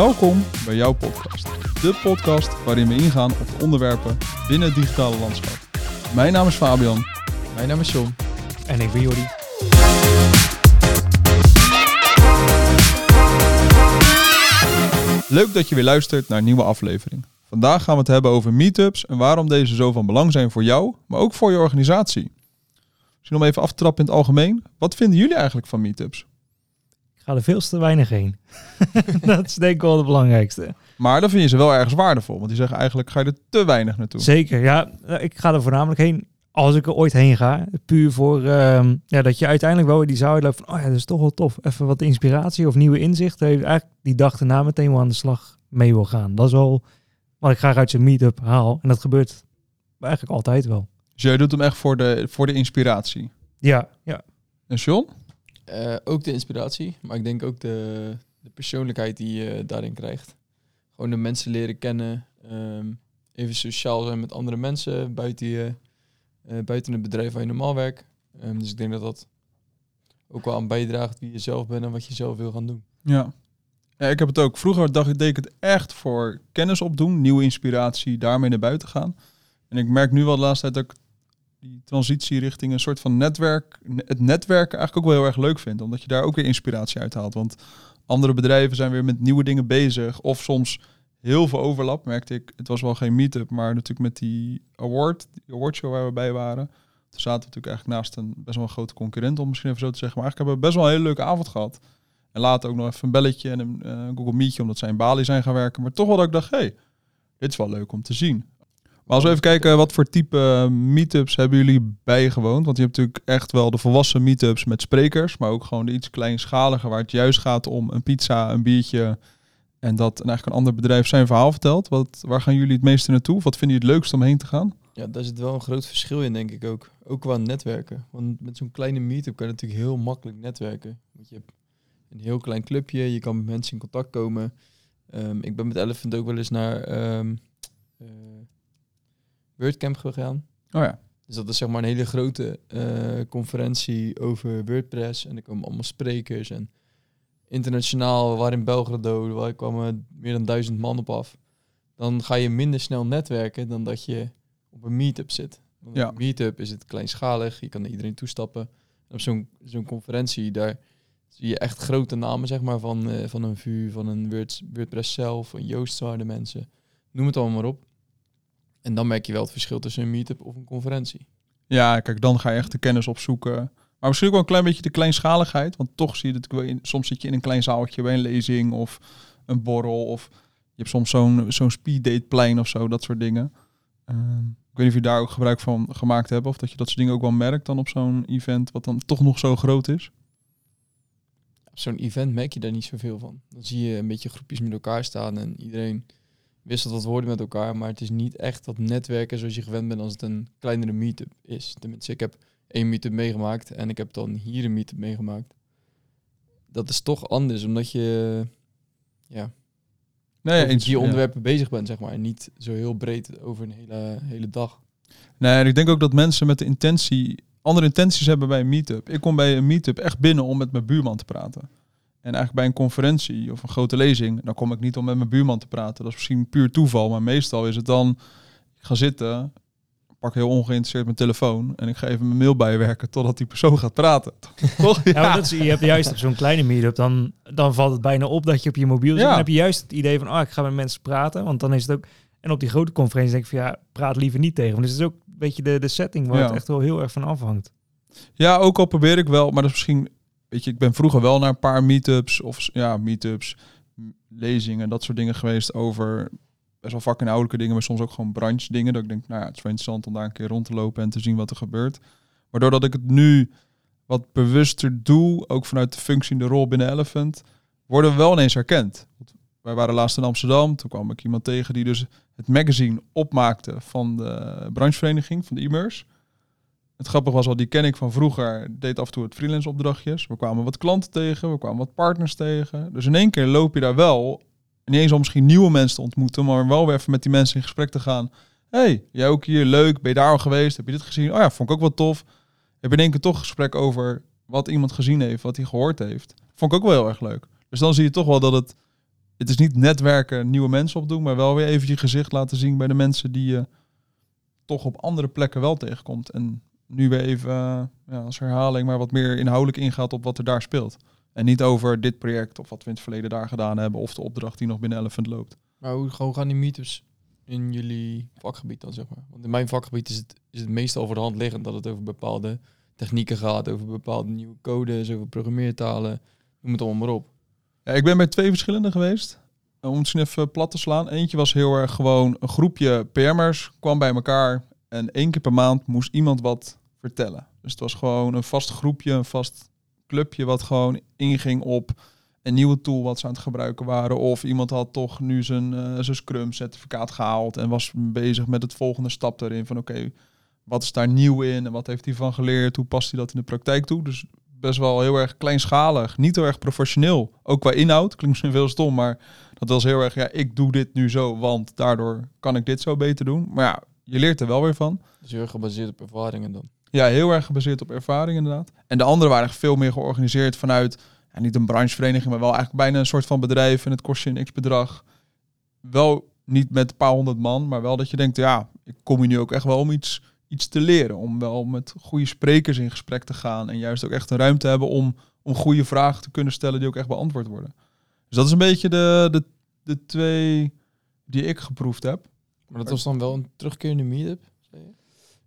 Welkom bij jouw podcast. De podcast waarin we ingaan op de onderwerpen binnen het digitale landschap. Mijn naam is Fabian. Mijn naam is John. En ik ben Jordi. Leuk dat je weer luistert naar een nieuwe aflevering. Vandaag gaan we het hebben over meetups en waarom deze zo van belang zijn voor jou, maar ook voor je organisatie. Misschien om even af te trappen in het algemeen. Wat vinden jullie eigenlijk van meetups? Ik ga er veel te weinig heen. dat is denk ik wel het belangrijkste. Maar dan vind je ze wel ergens waardevol, want die zeggen eigenlijk ga je er te weinig naartoe. Zeker, ja. Eh, Ik ga er voornamelijk heen als ik er ooit heen ga. Puur voor ehm, ja, dat je uiteindelijk wel weer die zaal loopt van... Oh ja, dat is toch wel tof. Even wat inspiratie of nieuwe inzichten. Eigenlijk die dag erna meteen wel aan de slag mee wil gaan. Dat is wel wat ik graag uit zo'n meetup haal. En dat gebeurt eigenlijk altijd wel. Dus jij doet hem echt voor de, voor de inspiratie. Ja, ja. En John? Eh, ook de inspiratie, maar ik denk ook de, de persoonlijkheid die je daarin krijgt. Gewoon de mensen leren kennen. ehm, even sociaal zijn met andere mensen buiten, je, eh, buiten het bedrijf waar je normaal werkt. Ehm, dus ik denk dat dat ook wel aan bijdraagt wie je zelf bent en wat je zelf wil gaan doen. Ja. ja. Ik heb het ook. Vroeger dacht ik, deed ik het echt voor kennis opdoen, nieuwe inspiratie, daarmee naar buiten gaan. En ik merk nu wel de laatste tijd dat ik die transitie richting een soort van netwerk, het netwerken eigenlijk ook wel heel erg leuk vind. Omdat je daar ook weer inspiratie uit haalt. Want andere bedrijven zijn weer met nieuwe dingen bezig. Of soms heel veel overlap, merkte ik. Het was wel geen meetup, maar natuurlijk met die award, die awardshow waar we bij waren. Toen zaten we natuurlijk eigenlijk naast een best wel een grote concurrent, om misschien even zo te zeggen. Maar eigenlijk hebben we best wel een hele leuke avond gehad. En later ook nog even een belletje en een eh, Google Meetje, omdat zij in Bali zijn gaan werken. Maar toch wel dat ik dacht, hé, hey, dit is wel leuk om te zien. Maar als we even kijken, wat voor type eh, meetups hebben jullie bijgewoond? Want je hebt natuurlijk echt wel de volwassen meetups met sprekers, maar ook gewoon de iets kleinschalige, waar het juist gaat om een pizza, een biertje en dat en eigenlijk een ander bedrijf zijn verhaal vertelt. Wat, waar gaan jullie het meeste naartoe? Wat vinden jullie het leukst om heen te gaan? Ja, daar zit wel een groot verschil in, denk ik ook. Ook qua netwerken. Want met zo'n kleine meetup kan je natuurlijk heel makkelijk netwerken. Want je hebt een heel klein clubje, je kan met mensen in contact komen. Ehm, ik ben met Elephant ook wel eens naar ehm eh, WordCamp gegaan. Oh ja. Dus dat is zeg maar een hele grote eh, conferentie over WordPress. En er komen allemaal sprekers. En internationaal, waar in Belgrado, waar kwamen meer dan duizend man op af. Dan ga je minder snel netwerken dan dat je op een meetup zit. Want Ja. Op een meetup is het kleinschalig, je kan naar iedereen toestappen. En op zo'n zo'n conferentie, daar zie je echt grote namen zeg maar, van, eh, van een VU, van een Word, WordPress zelf, van Joost Zwaarde mensen. Noem het allemaal maar op. En dan merk je wel het verschil tussen een meetup of een conferentie. Ja, kijk, dan ga je echt de kennis opzoeken. Maar misschien ook wel een klein beetje de kleinschaligheid. Want toch zie je in, soms zit je in een klein zaaltje bij een lezing of een borrel. Of je hebt soms zo'n zo'n speeddateplein of zo, dat soort dingen. Ehm, ik weet niet of je daar ook gebruik van gemaakt hebt. Of dat je dat soort dingen ook wel merkt dan op zo'n event, wat dan toch nog zo groot is. Op zo'n event merk je daar niet zoveel van. Dan zie je een beetje groepjes met elkaar staan en iedereen wisselt wat woorden met elkaar. Maar het is niet echt dat netwerken zoals je gewend bent als het een kleinere meetup is. Tenminste, ik heb één meetup meegemaakt en ik heb dan hier een meetup meegemaakt. Dat is toch anders, omdat je ja, Nee, die ja. onderwerpen bezig bent, zeg maar. En niet zo heel breed over een hele, hele dag. Nee, en ik denk ook dat mensen met de intentie, andere intenties hebben bij een meetup. Ik kom bij een meetup echt binnen om met mijn buurman te praten. En eigenlijk bij een conferentie of een grote lezing, dan kom ik niet om met mijn buurman te praten. Dat is misschien puur toeval, maar meestal is het dan, ik ga zitten, pak heel ongeïnteresseerd mijn telefoon en ik ga even mijn mail bijwerken totdat die persoon gaat praten. Toch? Ja, maar dat is, je hebt juist op zo'n kleine meetup, dan, dan valt het bijna op dat je op je mobiel zit. Ja. Dan heb je juist het idee van, oh, ik ga met mensen praten. Want dan is het ook... En op die grote conferentie denk ik van, ja, praat liever niet tegen. Want dus het is ook een beetje de, de setting waar Ja. het echt wel heel erg van afhangt. Ja, ook al probeer ik wel, maar dat is misschien, weet je, ik ben vroeger wel naar een paar meetups of ja, meetups, lezingen, dat soort dingen geweest over best wel vakinhoudelijke dingen, maar soms ook gewoon branche dingen. Dat ik denk, nou ja, het is wel interessant om daar een keer rond te lopen en te zien wat er gebeurt. Maar doordat ik het nu wat bewuster doe, ook vanuit de functie en de rol binnen Elephant, worden we wel ineens herkend. Wij waren laatst in Amsterdam, toen kwam ik iemand tegen die dus het magazine opmaakte van de branchevereniging, van de e-merse. Het grappige was al, die ken ik van vroeger, deed af en toe het freelance opdrachtjes. We kwamen wat klanten tegen, we kwamen wat partners tegen. Dus in één keer loop je daar wel, niet eens om misschien nieuwe mensen te ontmoeten, maar wel weer even met die mensen in gesprek te gaan. hey, jij ook hier, leuk, ben je daar al geweest? Heb je dit gezien? Oh ja, vond ik ook wel tof. Heb je in één keer toch gesprek over wat iemand gezien heeft, wat hij gehoord heeft. Vond ik ook wel heel erg leuk. Dus dan zie je toch wel dat het het is niet netwerken, nieuwe mensen opdoen, maar wel weer even je gezicht laten zien bij de mensen die je toch op andere plekken wel tegenkomt. En nu weer even eh, ja, als herhaling, maar wat meer inhoudelijk ingaat op wat er daar speelt. En niet over dit project of wat we in het verleden daar gedaan hebben of de opdracht die nog binnen Elephant loopt. Maar hoe, hoe gaan die meetups in jullie vakgebied dan, zeg maar? Want in mijn vakgebied is het, is het meestal voor de hand liggend dat het over bepaalde technieken gaat, over bepaalde nieuwe codes, over programmeertalen, noem het allemaal maar op. Ja, ik ben bij twee verschillende geweest. Om het even plat te slaan. Eentje was heel erg gewoon een groepje PM'ers kwam bij elkaar. En één keer per maand moest iemand wat vertellen. Dus het was gewoon een vast groepje, een vast clubje wat gewoon inging op een nieuwe tool wat ze aan het gebruiken waren. Of iemand had toch nu zijn, eh, zijn Scrum certificaat gehaald en was bezig met het volgende stap erin. Van oké, wat is daar nieuw in en wat heeft hij van geleerd? Hoe past hij dat in de praktijk toe? Dus best wel heel erg kleinschalig, niet heel erg professioneel. Ook qua inhoud, klinkt misschien veel stom, maar dat was heel erg, ja, ik doe dit nu zo, want daardoor kan ik dit zo beter doen. Maar ja, je leert er wel weer van. Dus heel gebaseerd op ervaringen dan. Ja, heel erg gebaseerd op ervaring inderdaad. En de andere waren veel meer georganiseerd vanuit, ja, niet een branchevereniging, maar wel eigenlijk bijna een soort van bedrijf en het kost je een x-bedrag. Wel niet met een paar honderd man, maar wel dat je denkt, ja, ik kom hier nu ook echt wel om iets, iets te leren. Om wel met goede sprekers in gesprek te gaan en juist ook echt een ruimte hebben om, om goede vragen te kunnen stellen die ook echt beantwoord worden. Dus dat is een beetje de, de, de twee die ik geproefd heb. Maar dat was dan wel een terugkerende meetup?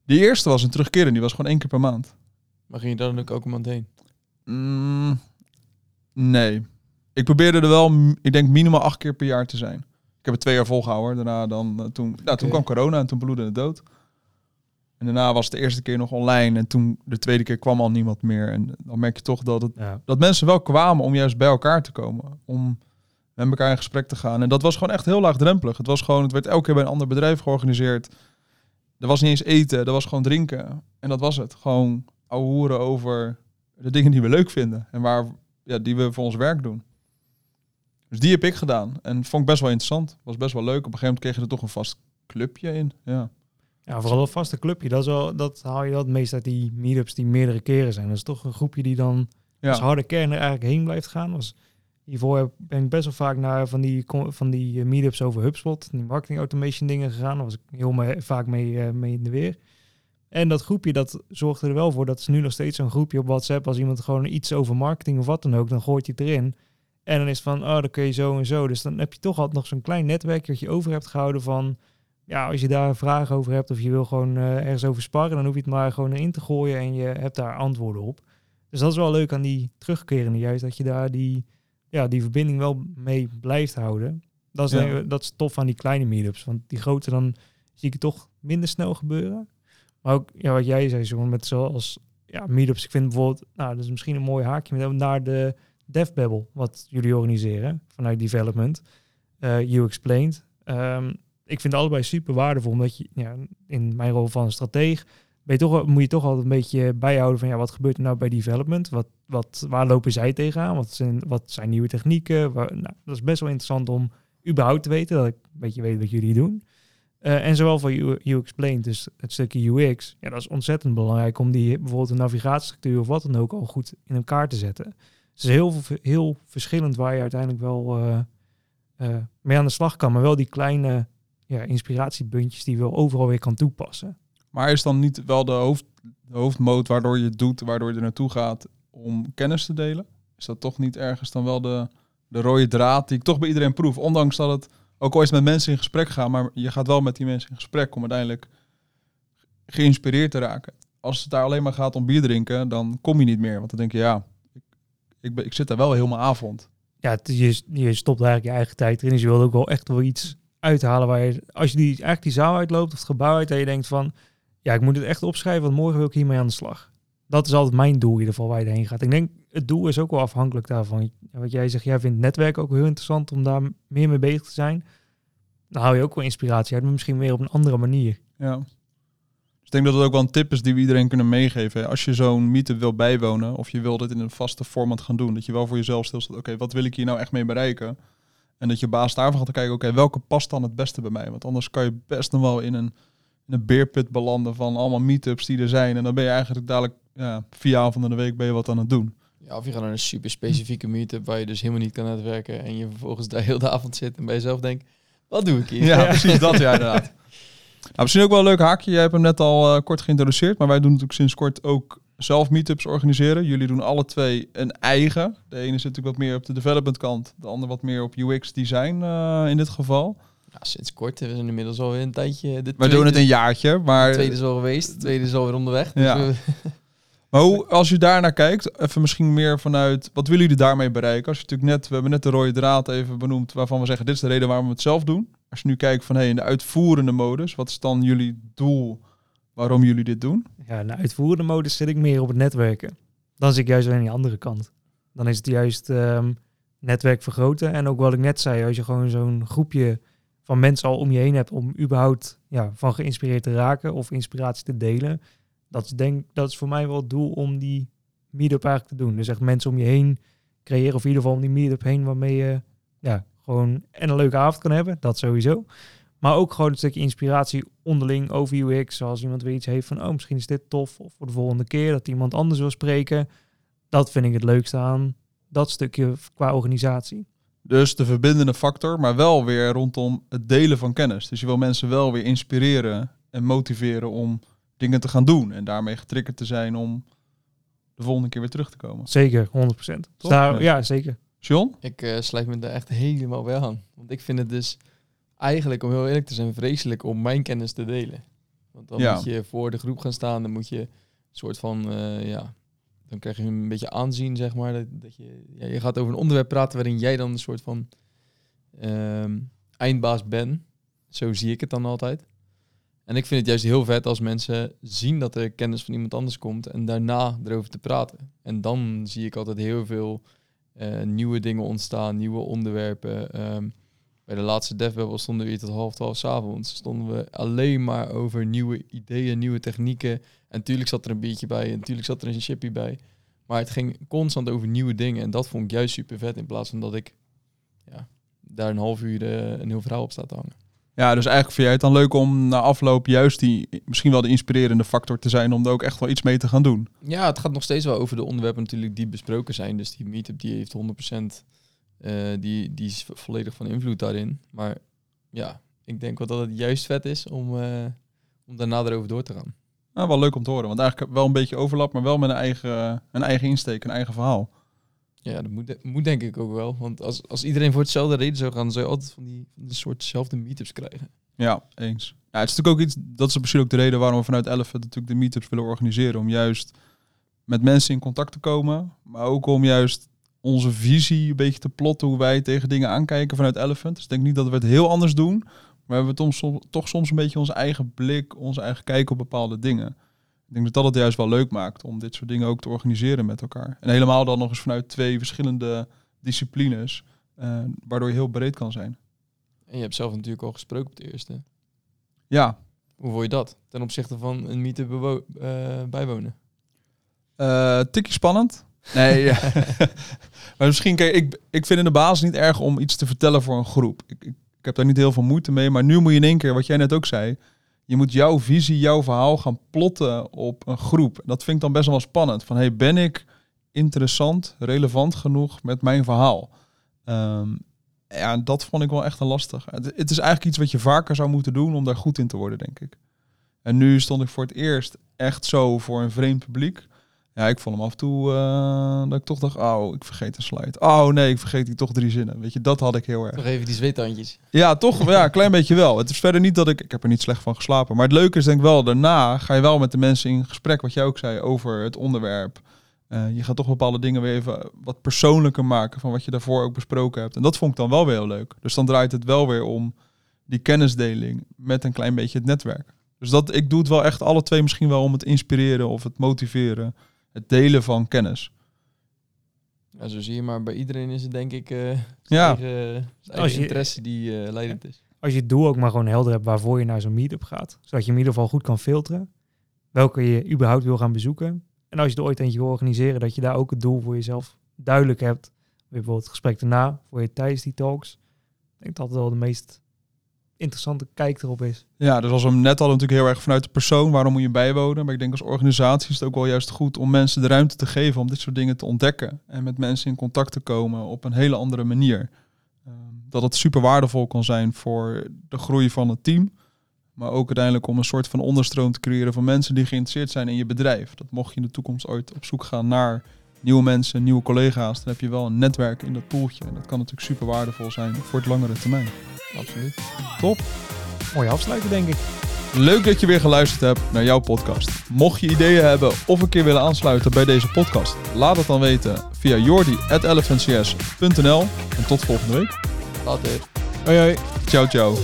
Die eerste was een terugkeren, die was gewoon één keer per maand. Maar ging je dan ook elke maand heen? Mm, nee. Ik probeerde er wel, m- ik denk minimaal acht keer per jaar te zijn. Ik heb het twee jaar volgehouden. Daarna dan, eh, toen, nou, toen Oké. kwam corona en toen bloedde het dood. En daarna was het de eerste keer nog online. En toen de tweede keer kwam al niemand meer. En dan merk je toch dat, het, Ja. dat mensen wel kwamen om juist bij elkaar te komen. Om met elkaar in gesprek te gaan. En dat was gewoon echt heel laagdrempelig. Het was gewoon, het werd elke keer bij een ander bedrijf georganiseerd. Er was niet eens eten, er was gewoon drinken. En dat was het. Gewoon ouwe hoeren over de dingen die we leuk vinden. En waar, ja, die we voor ons werk doen. Dus die heb ik gedaan. En vond ik best wel interessant. Was best wel leuk. Op een gegeven moment kreeg je er toch een vast clubje in. Ja. Ja, vooral een vaste clubje. Dat, is wel, dat haal je dat meest uit die meetups die meerdere keren zijn. Dat is toch een groepje die dan als harde kern er eigenlijk heen blijft gaan. Als, hiervoor ben ik best wel vaak naar van die, van die eh, meetups over HubSpot, die marketing automation dingen gegaan. Daar was ik heel me- vaak mee, eh, mee in de weer. En dat groepje, dat zorgde er wel voor. Dat is nu nog steeds zo'n groepje op WhatsApp. Als iemand gewoon iets over marketing of wat dan ook, dan gooit je het erin. En dan is het van, oh, dan kun je zo en zo. Dus dan heb je toch altijd nog zo'n klein netwerkje dat je over hebt gehouden van... Ja, als je daar vragen over hebt of je wil gewoon eh, ergens over sparren... dan hoef je het maar gewoon erin te gooien en je hebt daar antwoorden op. Dus dat is wel leuk aan die terugkerende juist. Dat je daar die, ja, die verbinding wel mee blijft houden. Dat is, Ja. dat is tof aan die kleine meetups. Want die grote dan zie ik het toch minder snel gebeuren. Maar ook ja, wat jij zei, zo met zoals ja, meetups. Ik vind bijvoorbeeld, nou, dat is misschien een mooi haakje met naar de DevBabble, wat jullie organiseren vanuit development. eh you explained. Ehm, ik vind het allebei super waardevol, omdat je ja, in mijn rol van strateeg ben je toch, moet je toch altijd een beetje bijhouden van ja, wat gebeurt er nou bij development? Wat, wat, waar lopen zij tegenaan? Wat zijn, wat zijn nieuwe technieken? Nou, dat is best wel interessant om überhaupt te weten, dat ik een beetje weet wat jullie doen. Eh, en zowel voor you, you Explained, dus het stukje UX, ja, dat is ontzettend belangrijk om die bijvoorbeeld een navigatiestructuur of wat dan ook al goed in elkaar te zetten. Het is heel, heel verschillend waar je uiteindelijk wel eh, eh, mee aan de slag kan, maar wel die kleine ja, inspiratiepuntjes die je wel overal weer kan toepassen. Maar is dan niet wel de, hoofd, de hoofdmoot waardoor je doet, waardoor je er naartoe gaat om kennis te delen? Is dat toch niet ergens dan wel de, de rode draad die ik toch bij iedereen proef? Ondanks dat het ook ooit met mensen in gesprek gaat, maar je gaat wel met die mensen in gesprek om uiteindelijk geïnspireerd te raken. Als het daar alleen maar gaat om bier drinken, dan kom je niet meer. Want dan denk je, ja, ik, ik, ik zit daar wel mijn avond. Ja, je, je stopt eigenlijk je eigen tijd erin, dus je wil ook wel echt wel iets uithalen waar je, als je die, eigenlijk die zaal uitloopt of het gebouw uit, en je denkt van, ja, ik moet het echt opschrijven, want morgen wil ik hiermee aan de slag. Dat is altijd mijn doel in ieder geval waar je heen gaat. Ik denk, het doel is ook wel afhankelijk daarvan. Wat jij zegt, jij vindt netwerk ook heel interessant om daar meer mee bezig te zijn. Dan hou je ook wel inspiratie uit, maar misschien weer op een andere manier. Ja. Dus ik denk dat het ook wel een tip is die we iedereen kunnen meegeven. Als je zo'n meetup wil bijwonen of je wil dit in een vaste format gaan doen, dat je wel voor jezelf stilstaat, oké, wat wil ik hier nou echt mee bereiken? En dat je basis daarvan gaat kijken, oké, welke past dan het beste bij mij? Want anders kan je best nog wel in een, in een beerput belanden van allemaal meetups die er zijn. En dan ben je eigenlijk dadelijk ja, vier avonden in de week ben je wat aan het doen. Ja, of je gaat naar een super specifieke meetup waar je dus helemaal niet kan netwerken en je vervolgens daar heel de avond zit en bij jezelf denkt, wat doe ik hier? Ja, precies dat ja inderdaad. Nou, misschien ook wel een leuk haakje. Jij hebt hem net al eh, kort geïntroduceerd, maar wij doen natuurlijk sinds kort ook zelf meetups organiseren. Jullie doen alle twee een eigen. De ene zit natuurlijk wat meer op de development kant, de andere wat meer op UX design eh, in dit geval. Ja, sinds kort, we zijn inmiddels alweer een tijdje. De Wij doen het een jaartje, maar, De tweede is al geweest, de tweede is alweer onderweg. Dus Ja. we- maar hoe, als je daar naar kijkt, even misschien meer vanuit, wat willen jullie daarmee bereiken? Als je natuurlijk net, we hebben net de rode draad even benoemd, waarvan we zeggen, dit is de reden waarom we het zelf doen. Als je nu kijkt van, hey, in de uitvoerende modus, wat is dan jullie doel waarom jullie dit doen? Ja, in de uitvoerende modus zit ik meer op het netwerken. Dan zit ik juist weer aan die andere kant. Dan is het juist ehm, netwerk vergroten. En ook wat ik net zei, als je gewoon zo'n groepje van mensen al om je heen hebt om überhaupt ja, van geïnspireerd te raken of inspiratie te delen. Dat is, denk, dat is voor mij wel het doel om die meetup eigenlijk te doen. Dus echt mensen om je heen creëren of in ieder geval om die meetup heen waarmee je ja, gewoon en een leuke avond kan hebben. Dat sowieso. Maar ook gewoon een stukje inspiratie onderling over UX. Zoals iemand weer iets heeft van, oh, misschien is dit tof. Of voor de volgende keer dat iemand anders wil spreken. Dat vind ik het leukste aan dat stukje qua organisatie. Dus de verbindende factor, maar wel weer rondom het delen van kennis. Dus je wil mensen wel weer inspireren en motiveren om dingen te gaan doen. En daarmee getriggerd te zijn om de volgende keer weer terug te komen. Zeker, 100%. Dus Toch? daar, Ja. ja, zeker. John? Ik eh, sluit me daar echt helemaal bij aan. Want ik vind het dus eigenlijk, om heel eerlijk te zijn, vreselijk om mijn kennis te delen. Want dan Ja. moet je voor de groep gaan staan, dan moet je een soort van, eh, ja, dan krijg je een beetje aanzien, zeg maar. Dat, dat je, ja, je gaat over een onderwerp praten waarin jij dan een soort van ehm, eindbaas bent. Zo zie ik het dan altijd. En ik vind het juist heel vet als mensen zien dat er kennis van iemand anders komt en daarna erover te praten. En dan zie ik altijd heel veel eh, nieuwe dingen ontstaan, nieuwe onderwerpen. Ehm, bij de laatste DevWebel stonden we hier tot half twaalf 's avonds. Stonden we alleen maar over nieuwe ideeën, nieuwe technieken. En natuurlijk zat er een biertje bij, en natuurlijk zat er een chippy bij. Maar het ging constant over nieuwe dingen. En dat vond ik juist super vet. In plaats van dat ik ja, daar een half uur eh, een heel verhaal op sta te hangen. Ja, dus eigenlijk vind jij het dan leuk om na afloop juist die misschien wel de inspirerende factor te zijn om er ook echt wel iets mee te gaan doen. Ja, het gaat nog steeds wel over de onderwerpen natuurlijk die besproken zijn. Dus die meetup die heeft 100% eh, die, die is volledig van invloed daarin. Maar ja, ik denk wel dat het juist vet is om, eh, om daarna erover door te gaan. Nou, wel leuk om te horen, want eigenlijk wel een beetje overlap, maar wel met een eigen, een eigen insteek, een eigen verhaal. Ja, dat moet, moet denk ik ook wel. Want als, als iedereen voor hetzelfde reden zou gaan, zou je altijd van die, van die soortzelfde meetups krijgen. Ja, eens. Ja, het is natuurlijk ook iets, dat is misschien ook de reden waarom we vanuit Elephant natuurlijk de meetups willen organiseren. Om juist met mensen in contact te komen, maar ook om juist onze visie een beetje te plotten hoe wij tegen dingen aankijken vanuit Elephant. Dus ik denk niet dat we het heel anders doen, maar we hebben toch soms, toch soms een beetje onze eigen blik, onze eigen kijk op bepaalde dingen. Ik denk dat dat het juist wel leuk maakt om dit soort dingen ook te organiseren met elkaar. En helemaal dan nog eens vanuit twee verschillende disciplines, eh, waardoor je heel breed kan zijn. En je hebt zelf natuurlijk al gesproken op de eerste. Ja, Hoe vond je dat? Ten opzichte van een meetup bewo- eh, bijwonen. Eh tikje spannend. Nee, maar misschien, kijk, ik, ik vind in de basis niet erg om iets te vertellen voor een groep. Ik, ik, ik heb daar niet heel veel moeite mee, maar nu moet je in één keer, wat jij net ook zei, je moet jouw visie, jouw verhaal gaan plotten op een groep. Dat vind ik dan best wel spannend. Van, hey, ben ik interessant, relevant genoeg met mijn verhaal? Ehm, ja, dat vond ik wel echt een lastig. Het is eigenlijk iets wat je vaker zou moeten doen om daar goed in te worden, denk ik. En nu stond ik voor het eerst echt zo voor een vreemd publiek. Ja, ik vond hem af en toe eh, dat ik toch dacht, oh, ik vergeet een slide. Oh nee, ik vergeet die toch drie zinnen. Weet je, dat had ik heel erg. Nog even die zweethandjes. Ja, toch, ja, een klein beetje wel. Het is verder niet dat ik, ik heb er niet slecht van geslapen. Maar het leuke is denk ik wel, daarna ga je wel met de mensen in gesprek, wat jij ook zei, over het onderwerp. Eh, je gaat toch bepaalde dingen weer even wat persoonlijker maken van wat je daarvoor ook besproken hebt. En dat vond ik dan wel weer heel leuk. Dus dan draait het wel weer om die kennisdeling met een klein beetje het netwerk. Dus dat, ik doe het wel echt alle twee misschien wel om het inspireren of het motiveren. Het delen van kennis. Ja, zo zie je, maar bij iedereen is het denk ik eh zijn Ja. eigen, zijn eigen Als je- interesse die eh, leidend is. Als je het doel ook maar gewoon helder hebt waarvoor je naar zo'n meetup gaat. Zodat je in ieder geval goed kan filteren. Welke je überhaupt wil gaan bezoeken. En als je er ooit eentje wil organiseren, dat je daar ook het doel voor jezelf duidelijk hebt. Bijvoorbeeld het gesprek daarna, voor je tijdens die talks. Ik denk dat dat wel de meest interessante kijk erop is. Ja, dus als we hem net hadden natuurlijk heel erg vanuit de persoon, waarom moet je bijwonen? Maar ik denk als organisatie is het ook wel juist goed om mensen de ruimte te geven om dit soort dingen te ontdekken. En met mensen in contact te komen op een hele andere manier. Ehm, dat het super waardevol kan zijn voor de groei van het team. Maar ook uiteindelijk om een soort van onderstroom te creëren van mensen die geïnteresseerd zijn in je bedrijf. Dat mocht je in de toekomst ooit op zoek gaan naar nieuwe mensen, nieuwe collega's, dan heb je wel een netwerk in dat poeltje. En dat kan natuurlijk super waardevol zijn voor het langere termijn. Absoluut. Top. Mooie afsluiten, denk ik. Leuk dat je weer geluisterd hebt naar jouw podcast. Mocht je ideeën hebben of een keer willen aansluiten bij deze podcast, laat het dan weten via jordi.elephantcs.nl. En tot volgende week. Later. Hoi hoi. Ciao, ciao.